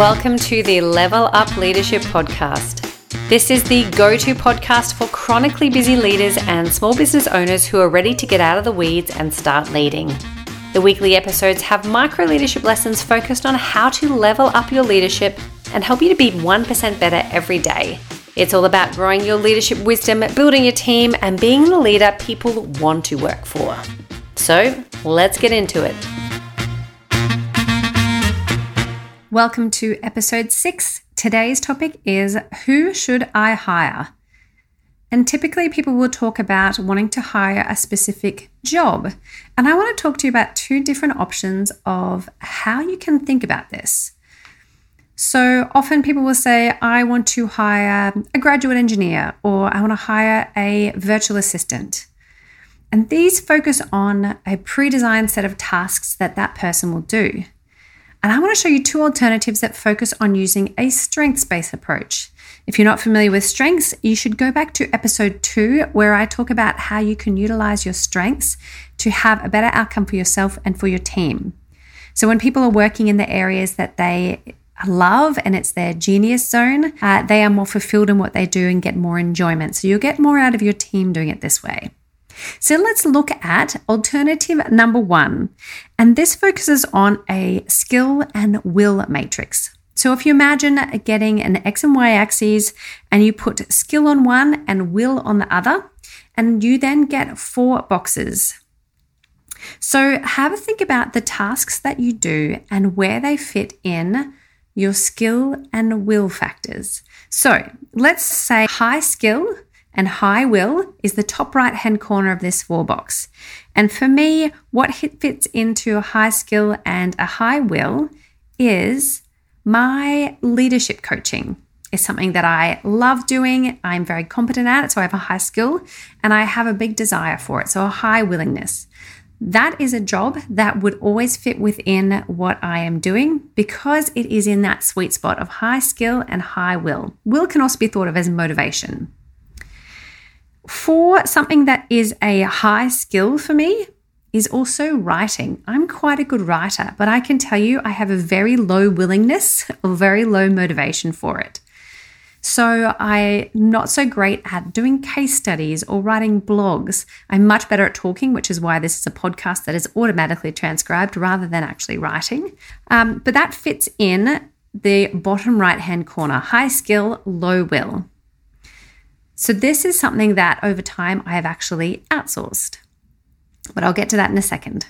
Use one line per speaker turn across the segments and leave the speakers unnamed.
Welcome to the Level Up Leadership Podcast. This is the go to podcast for chronically busy leaders and small business owners who are ready to get out of the weeds and start leading. The weekly episodes have micro leadership lessons focused on how to level up your leadership and help you to be 1% better every day. It's all about growing your leadership wisdom, building your team, and being the leader people want to work for. So let's get into it. Welcome to episode six. Today's topic is Who should I hire? And typically, people will talk about wanting to hire a specific job. And I want to talk to you about two different options of how you can think about this. So often, people will say, I want to hire a graduate engineer or I want to hire a virtual assistant. And these focus on a pre designed set of tasks that that person will do. And I want to show you two alternatives that focus on using a strengths based approach. If you're not familiar with strengths, you should go back to episode two, where I talk about how you can utilize your strengths to have a better outcome for yourself and for your team. So, when people are working in the areas that they love and it's their genius zone, uh, they are more fulfilled in what they do and get more enjoyment. So, you'll get more out of your team doing it this way. So let's look at alternative number one. And this focuses on a skill and will matrix. So if you imagine getting an X and Y axes and you put skill on one and will on the other, and you then get four boxes. So have a think about the tasks that you do and where they fit in your skill and will factors. So let's say high skill and high will is the top right hand corner of this four box. And for me, what fits into a high skill and a high will is my leadership coaching. Is something that I love doing. I'm very competent at it, so I have a high skill and I have a big desire for it, so a high willingness. That is a job that would always fit within what I am doing because it is in that sweet spot of high skill and high will. Will can also be thought of as motivation. For something that is a high skill for me, is also writing. I'm quite a good writer, but I can tell you I have a very low willingness or very low motivation for it. So I'm not so great at doing case studies or writing blogs. I'm much better at talking, which is why this is a podcast that is automatically transcribed rather than actually writing. Um, but that fits in the bottom right hand corner high skill, low will. So, this is something that over time I have actually outsourced. But I'll get to that in a second.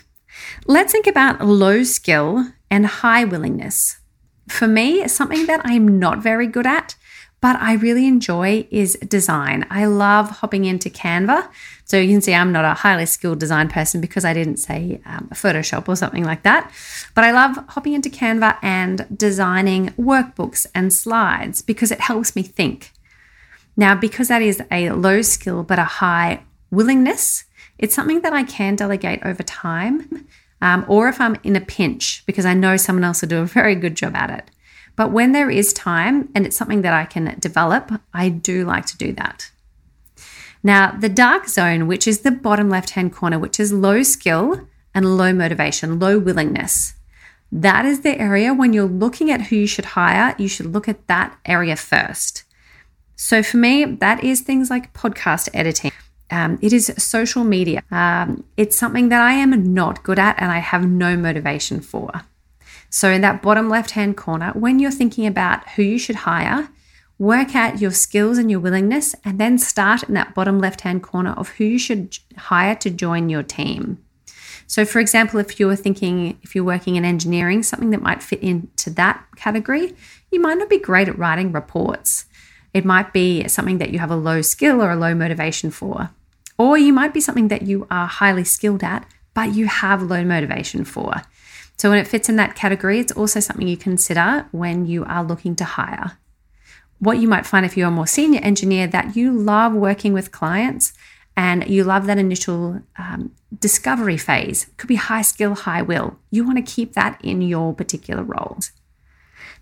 Let's think about low skill and high willingness. For me, something that I'm not very good at, but I really enjoy is design. I love hopping into Canva. So you can see I'm not a highly skilled design person because I didn't say um, Photoshop or something like that. But I love hopping into Canva and designing workbooks and slides because it helps me think. Now, because that is a low skill but a high willingness, it's something that I can delegate over time. Um, or if I'm in a pinch because I know someone else will do a very good job at it. But when there is time and it's something that I can develop, I do like to do that. Now, the dark zone, which is the bottom left hand corner, which is low skill and low motivation, low willingness. That is the area when you're looking at who you should hire, you should look at that area first. So for me, that is things like podcast editing. Um, it is social media. Um, it's something that I am not good at and I have no motivation for. So, in that bottom left hand corner, when you're thinking about who you should hire, work out your skills and your willingness, and then start in that bottom left hand corner of who you should hire to join your team. So, for example, if you're thinking, if you're working in engineering, something that might fit into that category, you might not be great at writing reports. It might be something that you have a low skill or a low motivation for. Or you might be something that you are highly skilled at, but you have low motivation for. So when it fits in that category, it's also something you consider when you are looking to hire. What you might find if you're a more senior engineer that you love working with clients and you love that initial um, discovery phase. Could be high skill, high will. You want to keep that in your particular roles.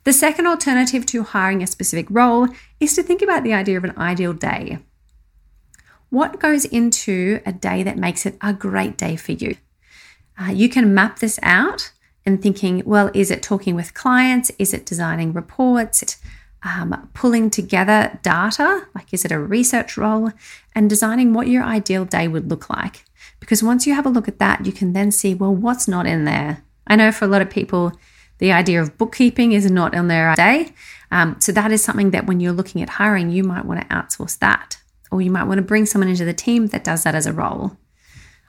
The second alternative to hiring a specific role is to think about the idea of an ideal day. What goes into a day that makes it a great day for you? Uh, you can map this out and thinking, well, is it talking with clients? Is it designing reports? Um, pulling together data, like is it a research role, and designing what your ideal day would look like. Because once you have a look at that, you can then see, well, what's not in there? I know for a lot of people, the idea of bookkeeping is not on their day. Um, so that is something that when you're looking at hiring, you might want to outsource that, or you might want to bring someone into the team that does that as a role.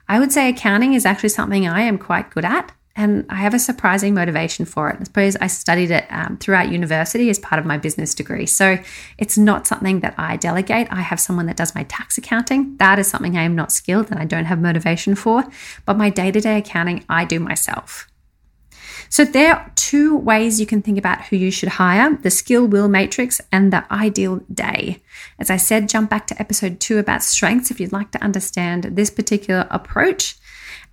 I would say accounting is actually something I am quite good at, and I have a surprising motivation for it. I suppose I studied it um, throughout university as part of my business degree. So it's not something that I delegate. I have someone that does my tax accounting. That is something I am not skilled and I don't have motivation for. But my day to day accounting, I do myself. So there are two ways you can think about who you should hire the skill will matrix and the ideal day. As I said, jump back to episode two about strengths if you'd like to understand this particular approach.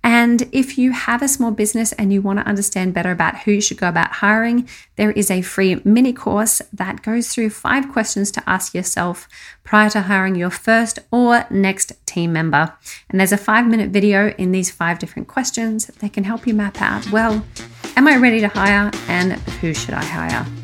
And if you have a small business and you want to understand better about who you should go about hiring, there is a free mini course that goes through five questions to ask yourself prior to hiring your first or next team member. And there's a five minute video in these five different questions that can help you map out well, am I ready to hire and who should I hire?